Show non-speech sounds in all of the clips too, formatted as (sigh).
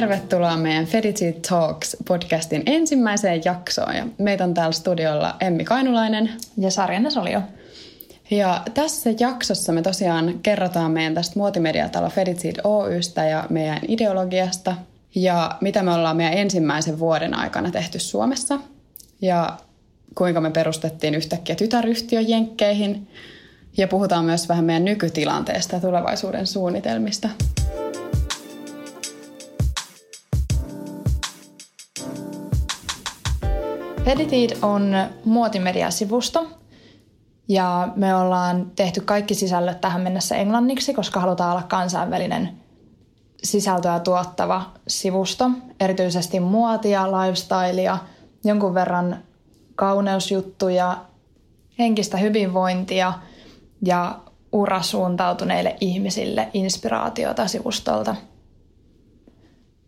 tervetuloa meidän Fedity Talks podcastin ensimmäiseen jaksoon. Ja meitä on täällä studiolla Emmi Kainulainen ja Sarjanne Solio. Ja tässä jaksossa me tosiaan kerrotaan meidän tästä muotimediatalo Feditseed Oystä ja meidän ideologiasta ja mitä me ollaan meidän ensimmäisen vuoden aikana tehty Suomessa ja kuinka me perustettiin yhtäkkiä tytäryhtiö Jenkkeihin ja puhutaan myös vähän meidän nykytilanteesta ja tulevaisuuden suunnitelmista. Edited on muotimediasivusto ja me ollaan tehty kaikki sisällöt tähän mennessä englanniksi, koska halutaan olla kansainvälinen sisältöä tuottava sivusto. Erityisesti muotia, lifestylea, jonkun verran kauneusjuttuja, henkistä hyvinvointia ja urasuuntautuneille ihmisille inspiraatiota sivustolta.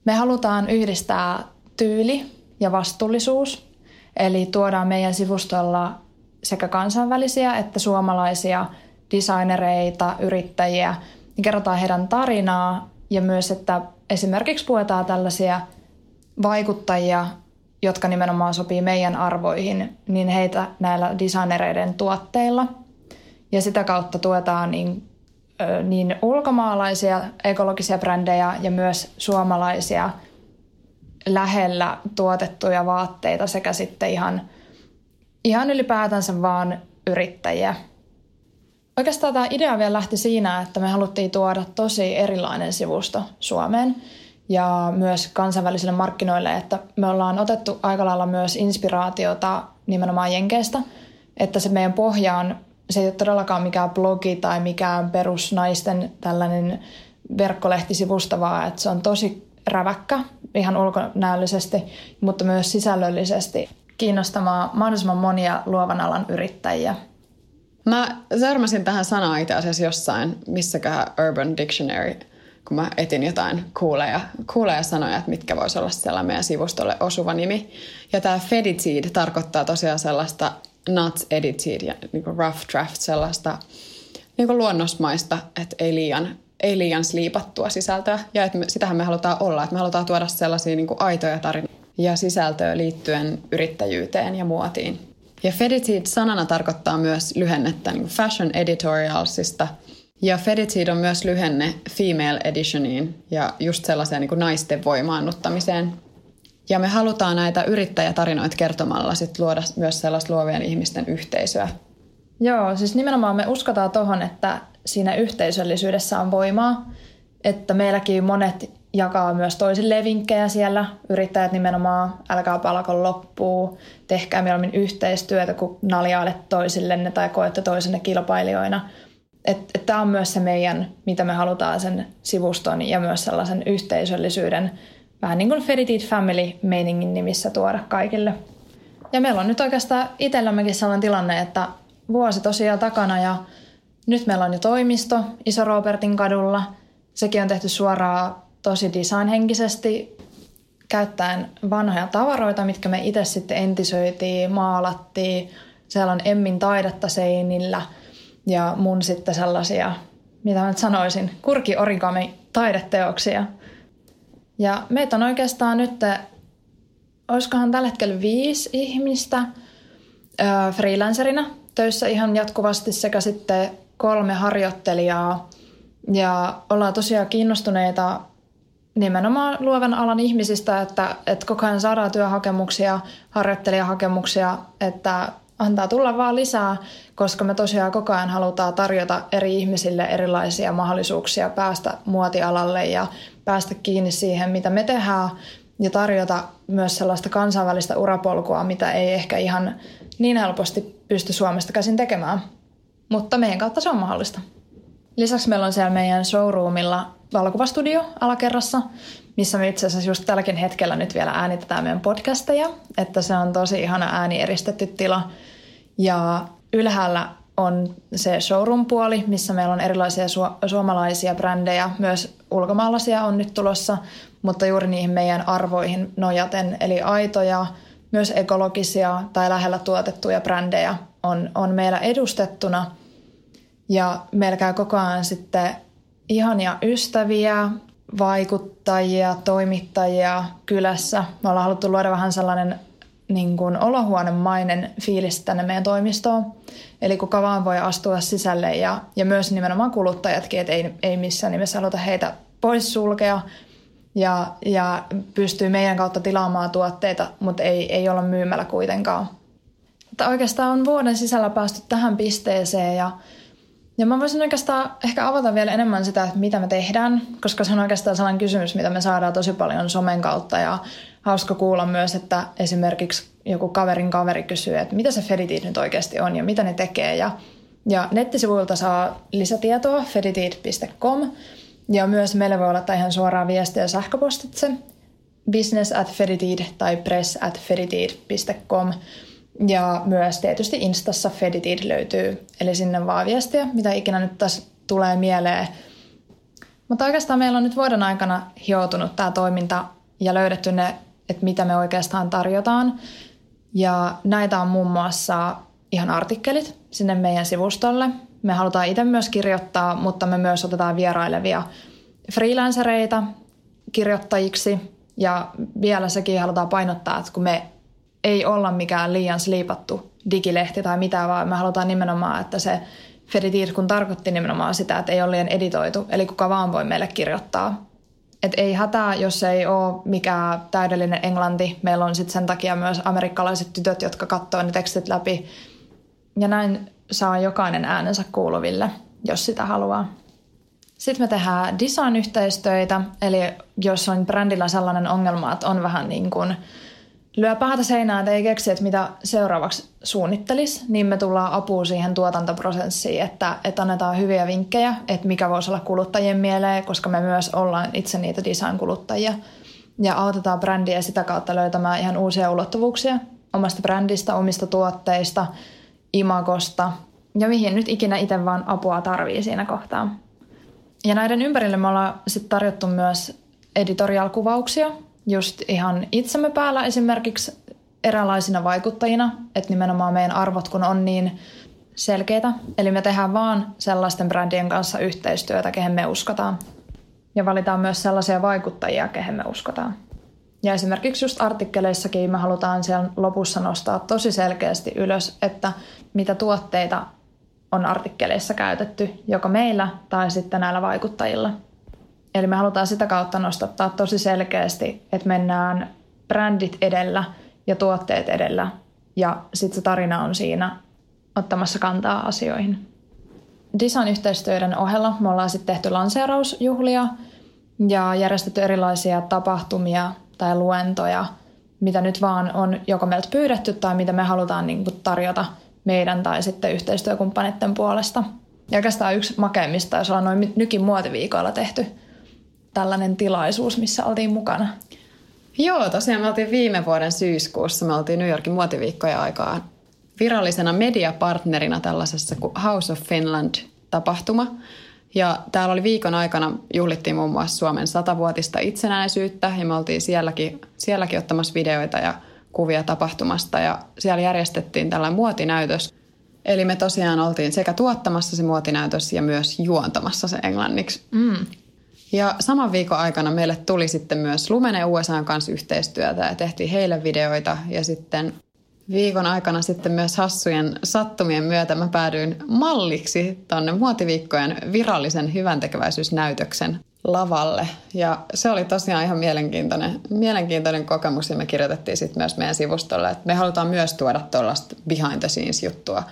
Me halutaan yhdistää tyyli ja vastuullisuus – Eli tuodaan meidän sivustolla sekä kansainvälisiä että suomalaisia designereita, yrittäjiä, niin kerrotaan heidän tarinaa ja myös, että esimerkiksi puetaan tällaisia vaikuttajia, jotka nimenomaan sopii meidän arvoihin, niin heitä näillä designereiden tuotteilla. Ja sitä kautta tuetaan niin, niin ulkomaalaisia ekologisia brändejä ja myös suomalaisia – lähellä tuotettuja vaatteita sekä sitten ihan, ihan ylipäätänsä vaan yrittäjiä. Oikeastaan tämä idea vielä lähti siinä, että me haluttiin tuoda tosi erilainen sivusto Suomeen ja myös kansainvälisille markkinoille, että me ollaan otettu aika lailla myös inspiraatiota nimenomaan Jenkeistä, että se meidän pohja on, se ei ole todellakaan mikään blogi tai mikään perusnaisten tällainen verkkolehtisivusto, vaan että se on tosi räväkkä ihan ulkonäöllisesti, mutta myös sisällöllisesti kiinnostamaan mahdollisimman monia luovan alan yrittäjiä. Mä törmäsin tähän sanaan itse asiassa jossain, missäkään Urban Dictionary, kun mä etin jotain kuuleja, kuuleja sanoja, että mitkä voisi olla sellainen meidän sivustolle osuva nimi. Ja tämä fedited tarkoittaa tosiaan sellaista not edited ja niin rough draft, sellaista niin luonnosmaista, että ei liian ei liian sliipattua sisältöä. Ja että me, sitähän me halutaan olla, että me halutaan tuoda sellaisia niin kuin aitoja tarinoita ja sisältöä liittyen yrittäjyyteen ja muotiin. Ja Fedited sanana tarkoittaa myös lyhennettä niin fashion editorialsista. Ja Fedited on myös lyhenne female editioniin ja just sellaiseen niin kuin naisten voimaannuttamiseen. Ja me halutaan näitä yrittäjätarinoita kertomalla sit luoda myös sellaista luovien ihmisten yhteisöä. Joo, siis nimenomaan me uskotaan tuohon, että siinä yhteisöllisyydessä on voimaa. Että meilläkin monet jakaa myös toisille vinkkejä siellä. Yrittäjät nimenomaan, älkää palkon loppuu, tehkää mieluummin yhteistyötä, kun naljaale toisillenne tai koette toisenne kilpailijoina. Tämä on myös se meidän, mitä me halutaan sen sivuston ja myös sellaisen yhteisöllisyyden, vähän niin kuin Fedited Family-meiningin nimissä tuoda kaikille. Ja meillä on nyt oikeastaan itsellämmekin sellainen tilanne, että vuosi tosiaan takana ja nyt meillä on jo toimisto Iso Robertin kadulla. Sekin on tehty suoraan tosi designhenkisesti käyttäen vanhoja tavaroita, mitkä me itse sitten entisöitiin, maalattiin. Siellä on Emmin taidetta seinillä ja mun sitten sellaisia, mitä mä nyt sanoisin, kurki origami taideteoksia. Ja meitä on oikeastaan nyt, olisikohan tällä hetkellä viisi ihmistä freelancerina töissä ihan jatkuvasti sekä sitten kolme harjoittelijaa. Ja ollaan tosiaan kiinnostuneita nimenomaan luovan alan ihmisistä, että, että koko ajan saadaan työhakemuksia, harjoittelijahakemuksia, että antaa tulla vaan lisää, koska me tosiaan koko ajan halutaan tarjota eri ihmisille erilaisia mahdollisuuksia päästä muotialalle ja päästä kiinni siihen, mitä me tehdään ja tarjota myös sellaista kansainvälistä urapolkua, mitä ei ehkä ihan niin helposti pysty Suomesta käsin tekemään mutta meidän kautta se on mahdollista. Lisäksi meillä on siellä meidän showroomilla valokuvastudio alakerrassa, missä me itse asiassa just tälläkin hetkellä nyt vielä äänitetään meidän podcasteja, että se on tosi ihana äänieristetty tila. Ja ylhäällä on se showroom-puoli, missä meillä on erilaisia su- suomalaisia brändejä, myös ulkomaalaisia on nyt tulossa, mutta juuri niihin meidän arvoihin nojaten, eli aitoja, myös ekologisia tai lähellä tuotettuja brändejä on, on meillä edustettuna – ja meillä käy koko ajan sitten ihania ystäviä, vaikuttajia, toimittajia kylässä. Me ollaan haluttu luoda vähän sellainen niin kuin olohuonemainen fiilis tänne meidän toimistoon. Eli kuka vaan voi astua sisälle ja, ja myös nimenomaan kuluttajatkin, että ei, ei missään nimessä haluta heitä pois sulkea ja, ja pystyy meidän kautta tilaamaan tuotteita, mutta ei, ei olla myymällä kuitenkaan. Mutta oikeastaan on vuoden sisällä päästy tähän pisteeseen ja, ja mä voisin oikeastaan ehkä avata vielä enemmän sitä, että mitä me tehdään, koska se on oikeastaan sellainen kysymys, mitä me saadaan tosi paljon somen kautta ja hauska kuulla myös, että esimerkiksi joku kaverin kaveri kysyy, että mitä se Feditit nyt oikeasti on ja mitä ne tekee. Ja, ja nettisivuilta saa lisätietoa feditit.com ja myös meille voi olla ihan suoraan viestiä sähköpostitse business at feditid tai press at feditid.com. Ja myös tietysti Instassa Feditid löytyy, eli sinne vaan viestiä, mitä ikinä nyt tässä tulee mieleen. Mutta oikeastaan meillä on nyt vuoden aikana hioutunut tämä toiminta ja löydetty ne, että mitä me oikeastaan tarjotaan. Ja näitä on muun muassa ihan artikkelit sinne meidän sivustolle. Me halutaan itse myös kirjoittaa, mutta me myös otetaan vierailevia freelancereita kirjoittajiksi. Ja vielä sekin halutaan painottaa, että kun me ei olla mikään liian sliipattu digilehti tai mitään, vaan me halutaan nimenomaan, että se Feditir kun tarkoitti nimenomaan sitä, että ei ole liian editoitu, eli kuka vaan voi meille kirjoittaa. Et ei hätää, jos ei ole mikään täydellinen englanti. Meillä on sitten sen takia myös amerikkalaiset tytöt, jotka katsoo ne tekstit läpi. Ja näin saa jokainen äänensä kuuluville, jos sitä haluaa. Sitten me tehdään design-yhteistöitä, eli jos on brändillä sellainen ongelma, että on vähän niin kuin – lyö päätä seinään ei keksi, että mitä seuraavaksi suunnittelisi, niin me tullaan apuun siihen tuotantoprosessiin, että, että annetaan hyviä vinkkejä, että mikä voisi olla kuluttajien mieleen, koska me myös ollaan itse niitä design-kuluttajia. Ja autetaan brändiä sitä kautta löytämään ihan uusia ulottuvuuksia omasta brändistä, omista tuotteista, imagosta ja mihin nyt ikinä itse vaan apua tarvii siinä kohtaa. Ja näiden ympärille me ollaan sitten tarjottu myös editorial-kuvauksia, just ihan itsemme päällä esimerkiksi eräänlaisina vaikuttajina, että nimenomaan meidän arvot kun on niin selkeitä. Eli me tehdään vaan sellaisten brändien kanssa yhteistyötä, kehen me uskotaan. Ja valitaan myös sellaisia vaikuttajia, kehen me uskotaan. Ja esimerkiksi just artikkeleissakin me halutaan siellä lopussa nostaa tosi selkeästi ylös, että mitä tuotteita on artikkeleissa käytetty, joko meillä tai sitten näillä vaikuttajilla – Eli me halutaan sitä kautta nostattaa tosi selkeästi, että mennään brändit edellä ja tuotteet edellä ja sitten se tarina on siinä ottamassa kantaa asioihin. Design-yhteistyöiden ohella me ollaan sitten tehty lanseerausjuhlia ja järjestetty erilaisia tapahtumia tai luentoja, mitä nyt vaan on joko meiltä pyydetty tai mitä me halutaan niin tarjota meidän tai sitten yhteistyökumppaneiden puolesta. Ja oikeastaan yksi makeimmista jos ollaan noin nykin muotiviikoilla tehty – tällainen tilaisuus, missä oltiin mukana? Joo, tosiaan me oltiin viime vuoden syyskuussa, me oltiin New Yorkin muotiviikkoja aikaa virallisena mediapartnerina tällaisessa kuin House of Finland-tapahtuma. Ja täällä oli viikon aikana, juhlittiin muun muassa Suomen satavuotista itsenäisyyttä ja me oltiin sielläkin, sielläkin ottamassa videoita ja kuvia tapahtumasta ja siellä järjestettiin tällainen muotinäytös. Eli me tosiaan oltiin sekä tuottamassa se muotinäytös ja myös juontamassa se englanniksi. Mm. Ja saman viikon aikana meille tuli sitten myös Lumene USAn kanssa yhteistyötä ja tehtiin heille videoita ja sitten viikon aikana sitten myös hassujen sattumien myötä mä päädyin malliksi tonne muotiviikkojen virallisen hyväntekeväisyysnäytöksen lavalle. Ja se oli tosiaan ihan mielenkiintoinen, mielenkiintoinen kokemus ja me kirjoitettiin sitten myös meidän sivustolle, että me halutaan myös tuoda tuollaista behind the scenes juttua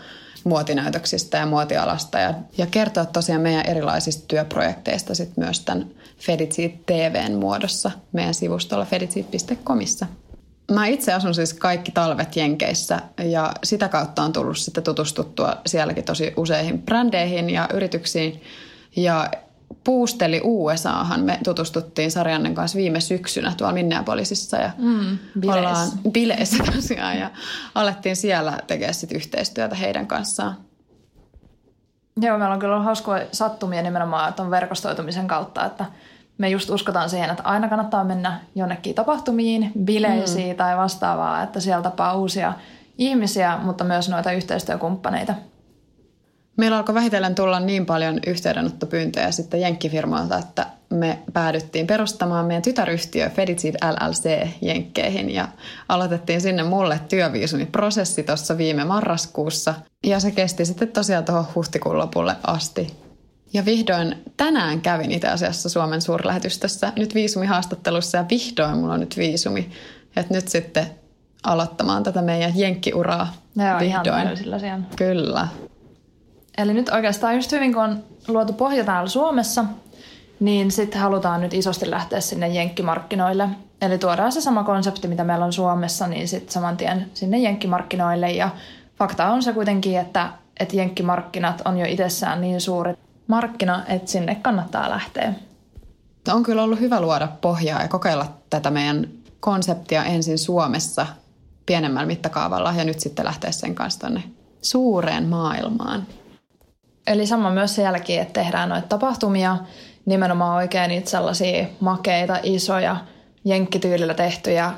muotinäytöksistä ja muotialasta ja, ja kertoa tosiaan meidän erilaisista työprojekteista sit myös tämän Feditseed TVn muodossa meidän sivustolla feditseed.comissa. Mä itse asun siis kaikki talvet Jenkeissä ja sitä kautta on tullut sitten tutustuttua sielläkin tosi useihin brändeihin ja yrityksiin. Ja puusteli USAhan. Me tutustuttiin Sarjannen kanssa viime syksynä tuolla Minneapolisissa ja mm, bileissä. ollaan bileissä (laughs) tosiaan ja alettiin siellä tekemään sit yhteistyötä heidän kanssaan. Joo, meillä on kyllä hauskoja sattumia nimenomaan on verkostoitumisen kautta, että me just uskotaan siihen, että aina kannattaa mennä jonnekin tapahtumiin, bileisiin mm. tai vastaavaa, että siellä tapaa uusia ihmisiä, mutta myös noita yhteistyökumppaneita – Meillä alkoi vähitellen tulla niin paljon yhteydenottopyyntöjä sitten jenkkifirmoilta, että me päädyttiin perustamaan meidän tytäryhtiö Feditseed LLC Jenkkeihin ja aloitettiin sinne mulle työviisumiprosessi tuossa viime marraskuussa ja se kesti sitten tosiaan tuohon huhtikuun lopulle asti. Ja vihdoin tänään kävin itse asiassa Suomen suurlähetystössä nyt viisumihaastattelussa ja vihdoin mulla on nyt viisumi. Että nyt sitten aloittamaan tätä meidän jenkkiuraa Joo, vihdoin. ihan Kyllä. Eli nyt oikeastaan just hyvin kun on luotu pohja täällä Suomessa, niin sitten halutaan nyt isosti lähteä sinne jenkkimarkkinoille. Eli tuodaan se sama konsepti, mitä meillä on Suomessa, niin sitten saman tien sinne jenkkimarkkinoille. Ja fakta on se kuitenkin, että, että jenkkimarkkinat on jo itsessään niin suuri markkina, että sinne kannattaa lähteä. On kyllä ollut hyvä luoda pohjaa ja kokeilla tätä meidän konseptia ensin Suomessa pienemmällä mittakaavalla ja nyt sitten lähteä sen kanssa tänne suureen maailmaan. Eli sama myös sen jälkeen, että tehdään noita tapahtumia, nimenomaan oikein niitä sellaisia makeita, isoja, jenkkityylillä tehtyjä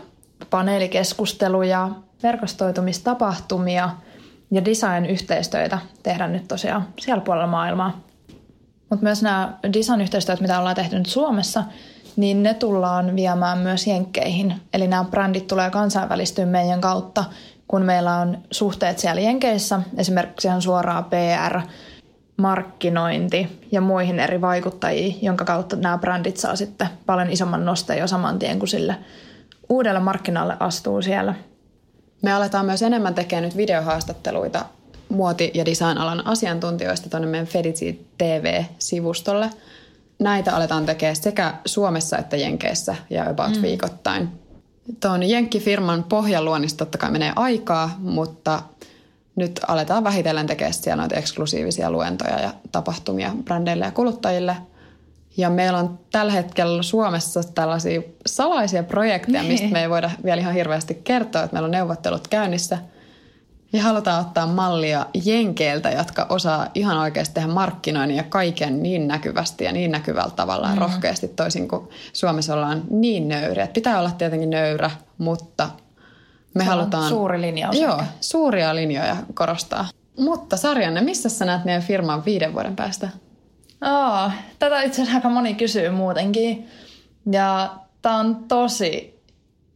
paneelikeskusteluja, verkostoitumistapahtumia ja design-yhteistyötä tehdään nyt tosiaan siellä puolella maailmaa. Mutta myös nämä design-yhteistyöt, mitä ollaan tehty nyt Suomessa, niin ne tullaan viemään myös jenkkeihin. Eli nämä brändit tulee kansainvälistyä meidän kautta, kun meillä on suhteet siellä jenkeissä, esimerkiksi ihan suoraa PR, markkinointi ja muihin eri vaikuttajiin, jonka kautta nämä brändit saa sitten paljon isomman nosteen jo saman tien, kun sille uudelle markkinalle astuu siellä. Me aletaan myös enemmän tekemään nyt videohaastatteluita muoti- ja design-alan asiantuntijoista tuonne meidän Feditsi TV-sivustolle. Näitä aletaan tekemään sekä Suomessa että Jenkeissä ja about mm. viikoittain. Tuon Jenkki-firman pohjaluonnista totta kai menee aikaa, mutta nyt aletaan vähitellen tekemään siellä noita eksklusiivisia luentoja ja tapahtumia brändeille ja kuluttajille. Ja meillä on tällä hetkellä Suomessa tällaisia salaisia projekteja, mistä niin. me ei voida vielä ihan hirveästi kertoa, että meillä on neuvottelut käynnissä – ja halutaan ottaa mallia jenkeiltä, jotka osaa ihan oikeasti tehdä markkinoinnin ja kaiken niin näkyvästi ja niin näkyvällä tavalla mm. rohkeasti toisin kuin Suomessa ollaan niin nöyriä. Pitää olla tietenkin nöyrä, mutta me Se halutaan... suuri linjaus. Joo, suuria linjoja korostaa. Mutta Sarjanne, missä sä näet meidän firman viiden vuoden päästä? Aa, tätä itse asiassa aika moni kysyy muutenkin. Ja tämä on tosi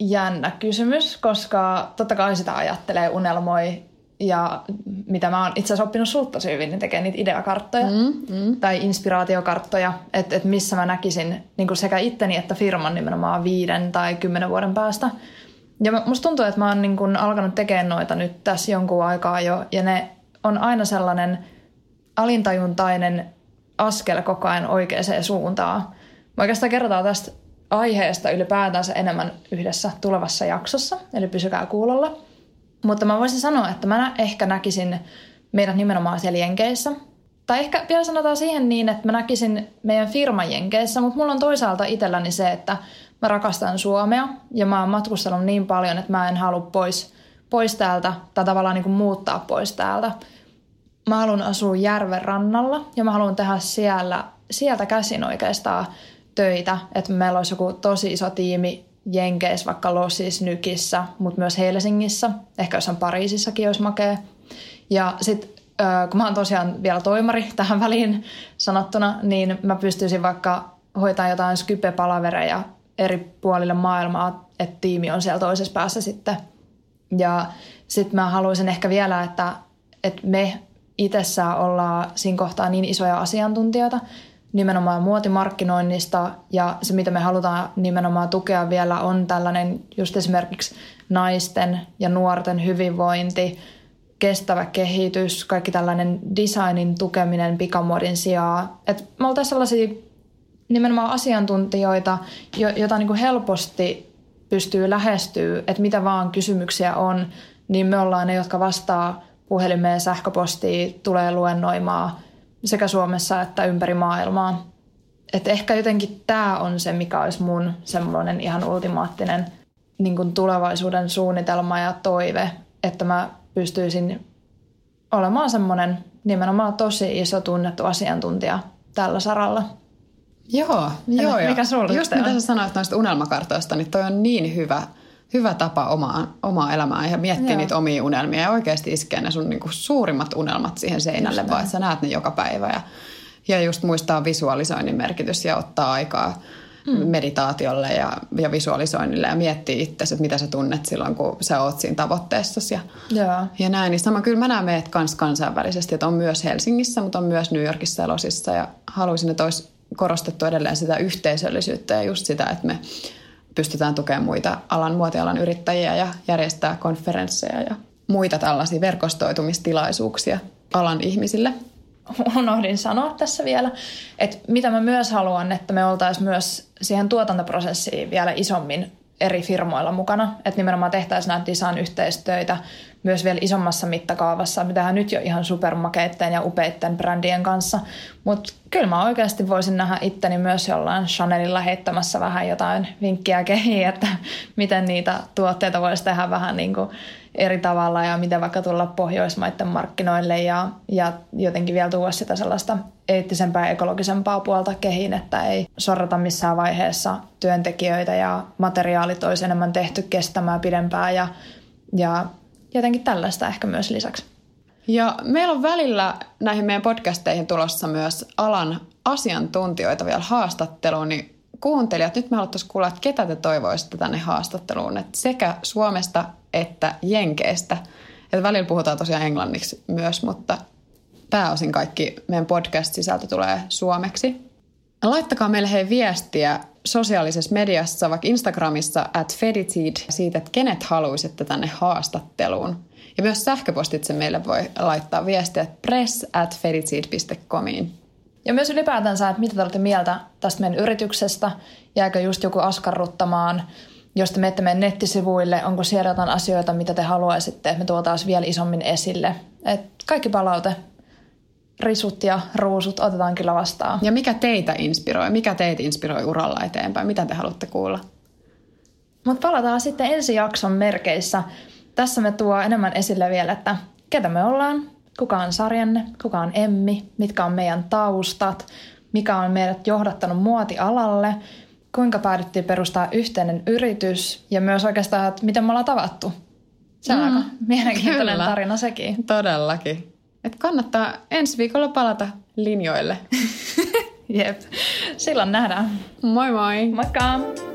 jännä kysymys, koska totta kai sitä ajattelee, unelmoi ja mitä mä oon itse asiassa oppinut sulta hyvin, niin tekee niitä ideakarttoja mm, mm. tai inspiraatiokarttoja, että et missä mä näkisin niin sekä itteni että firman nimenomaan viiden tai kymmenen vuoden päästä. Ja musta tuntuu, että mä oon niin kun alkanut tekemään noita nyt tässä jonkun aikaa jo, ja ne on aina sellainen alintajuntainen askel koko ajan oikeaan suuntaan. Mä oikeastaan kerrotaan tästä aiheesta ylipäätänsä enemmän yhdessä tulevassa jaksossa, eli pysykää kuulolla. Mutta mä voisin sanoa, että mä ehkä näkisin meidät nimenomaan siellä Jenkeissä. Tai ehkä vielä sanotaan siihen niin, että mä näkisin meidän firman Jenkeissä, mutta mulla on toisaalta itselläni se, että mä rakastan Suomea ja mä oon matkustanut niin paljon, että mä en halua pois, pois täältä tai tavallaan niin kuin muuttaa pois täältä. Mä haluan asua järven rannalla ja mä haluan tehdä siellä, sieltä käsin oikeastaan töitä, että meillä olisi joku tosi iso tiimi Jenkeissä, vaikka Lossis, Nykissä, mutta myös Helsingissä, ehkä jossain Pariisissakin olisi makea. Ja sitten kun mä oon tosiaan vielä toimari (laughs) tähän väliin sanottuna, niin mä pystyisin vaikka hoitaa jotain Skype-palavereja eri puolille maailmaa, että tiimi on siellä toisessa päässä sitten. Ja sitten mä haluaisin ehkä vielä, että, että me itsessään ollaan siinä kohtaa niin isoja asiantuntijoita, nimenomaan muotimarkkinoinnista ja se, mitä me halutaan nimenomaan tukea vielä on tällainen just esimerkiksi naisten ja nuorten hyvinvointi, kestävä kehitys, kaikki tällainen designin tukeminen pikamuodin sijaan. Et me oltaisiin sellaisia nimenomaan asiantuntijoita, joita niin kuin helposti pystyy lähestyä, että mitä vaan kysymyksiä on, niin me ollaan ne, jotka vastaa puhelimeen, sähköpostiin, tulee luennoimaan – sekä Suomessa että ympäri maailmaa. Et ehkä jotenkin tämä on se, mikä olisi mun semmoinen ihan ultimaattinen niin kuin tulevaisuuden suunnitelma ja toive, että mä pystyisin olemaan semmoinen nimenomaan tosi iso tunnettu asiantuntija tällä saralla. Joo, joo. Mikä sulla Just mitä sä sanoit noista unelmakartoista, niin toi on niin hyvä – hyvä tapa omaa, omaa elämää ja miettiä Joo. niitä omia unelmia ja oikeasti iskeä ne sun niinku suurimmat unelmat siihen seinälle, vaan että sä näet ne joka päivä. Ja Ja just muistaa visualisoinnin merkitys ja ottaa aikaa mm. meditaatiolle ja, ja visualisoinnille ja miettiä itse, että mitä sä tunnet silloin, kun sä oot siinä tavoitteessa. Ja, ja näin. Niin sama kyllä mä näen meidät kans kansainvälisesti, että on myös Helsingissä, mutta on myös New Yorkissa ja Losissa. Ja haluaisin, että olisi korostettu edelleen sitä yhteisöllisyyttä ja just sitä, että me pystytään tukemaan muita alan, muotialan yrittäjiä ja järjestää konferensseja ja muita tällaisia verkostoitumistilaisuuksia alan ihmisille. Unohdin sanoa tässä vielä, että mitä mä myös haluan, että me oltaisiin myös siihen tuotantoprosessiin vielä isommin eri firmoilla mukana. Että nimenomaan tehtäisiin näitä design-yhteistyöitä myös vielä isommassa mittakaavassa. Me tehdään nyt jo ihan supermakeitten ja upeitten brändien kanssa. Mutta kyllä mä oikeasti voisin nähdä itteni myös jollain Chanelilla heittämässä vähän jotain vinkkiä kehiin, että miten niitä tuotteita voisi tehdä vähän niin kuin eri tavalla ja miten vaikka tulla Pohjoismaiden markkinoille ja, ja jotenkin vielä tuoda sitä sellaista eettisempää ja ekologisempaa puolta kehiin, että ei sorrata missään vaiheessa työntekijöitä ja materiaalit olisi enemmän tehty kestämään pidempään ja, ja jotenkin tällaista ehkä myös lisäksi. Ja meillä on välillä näihin meidän podcasteihin tulossa myös alan asiantuntijoita vielä haastatteluun, niin kuuntelijat, nyt me haluttaisiin kuulla, että ketä te toivoisitte tänne haastatteluun, että sekä Suomesta että Jenkeistä. Että välillä puhutaan tosiaan englanniksi myös, mutta pääosin kaikki meidän podcast-sisältö tulee suomeksi. Laittakaa meille hei viestiä sosiaalisessa mediassa, vaikka Instagramissa at Feditid, siitä, että kenet haluaisitte tänne haastatteluun. Ja myös sähköpostitse meille voi laittaa viestiä press at feditid.comiin. Ja myös ylipäätänsä, että mitä te olette mieltä tästä meidän yrityksestä, jääkö just joku askarruttamaan, jos te menette meidän nettisivuille, onko siellä jotain asioita, mitä te haluaisitte, että me tuotaisiin vielä isommin esille. Et kaikki palaute, risut ja ruusut otetaan kyllä vastaan. Ja mikä teitä inspiroi? Mikä teitä inspiroi uralla eteenpäin? Mitä te haluatte kuulla? Mutta palataan sitten ensi jakson merkeissä. Tässä me tuo enemmän esille vielä, että ketä me ollaan, kuka on sarjanne, kuka on Emmi, mitkä on meidän taustat, mikä on meidät johdattanut muotialalle, kuinka päädyttiin perustaa yhteinen yritys ja myös oikeastaan, että miten me ollaan tavattu. Se on mm, aika mielenkiintoinen kyllä. tarina sekin. Todellakin. Et kannattaa ensi viikolla palata linjoille. (laughs) Jep. Silloin nähdään. Moi moi. Moikka!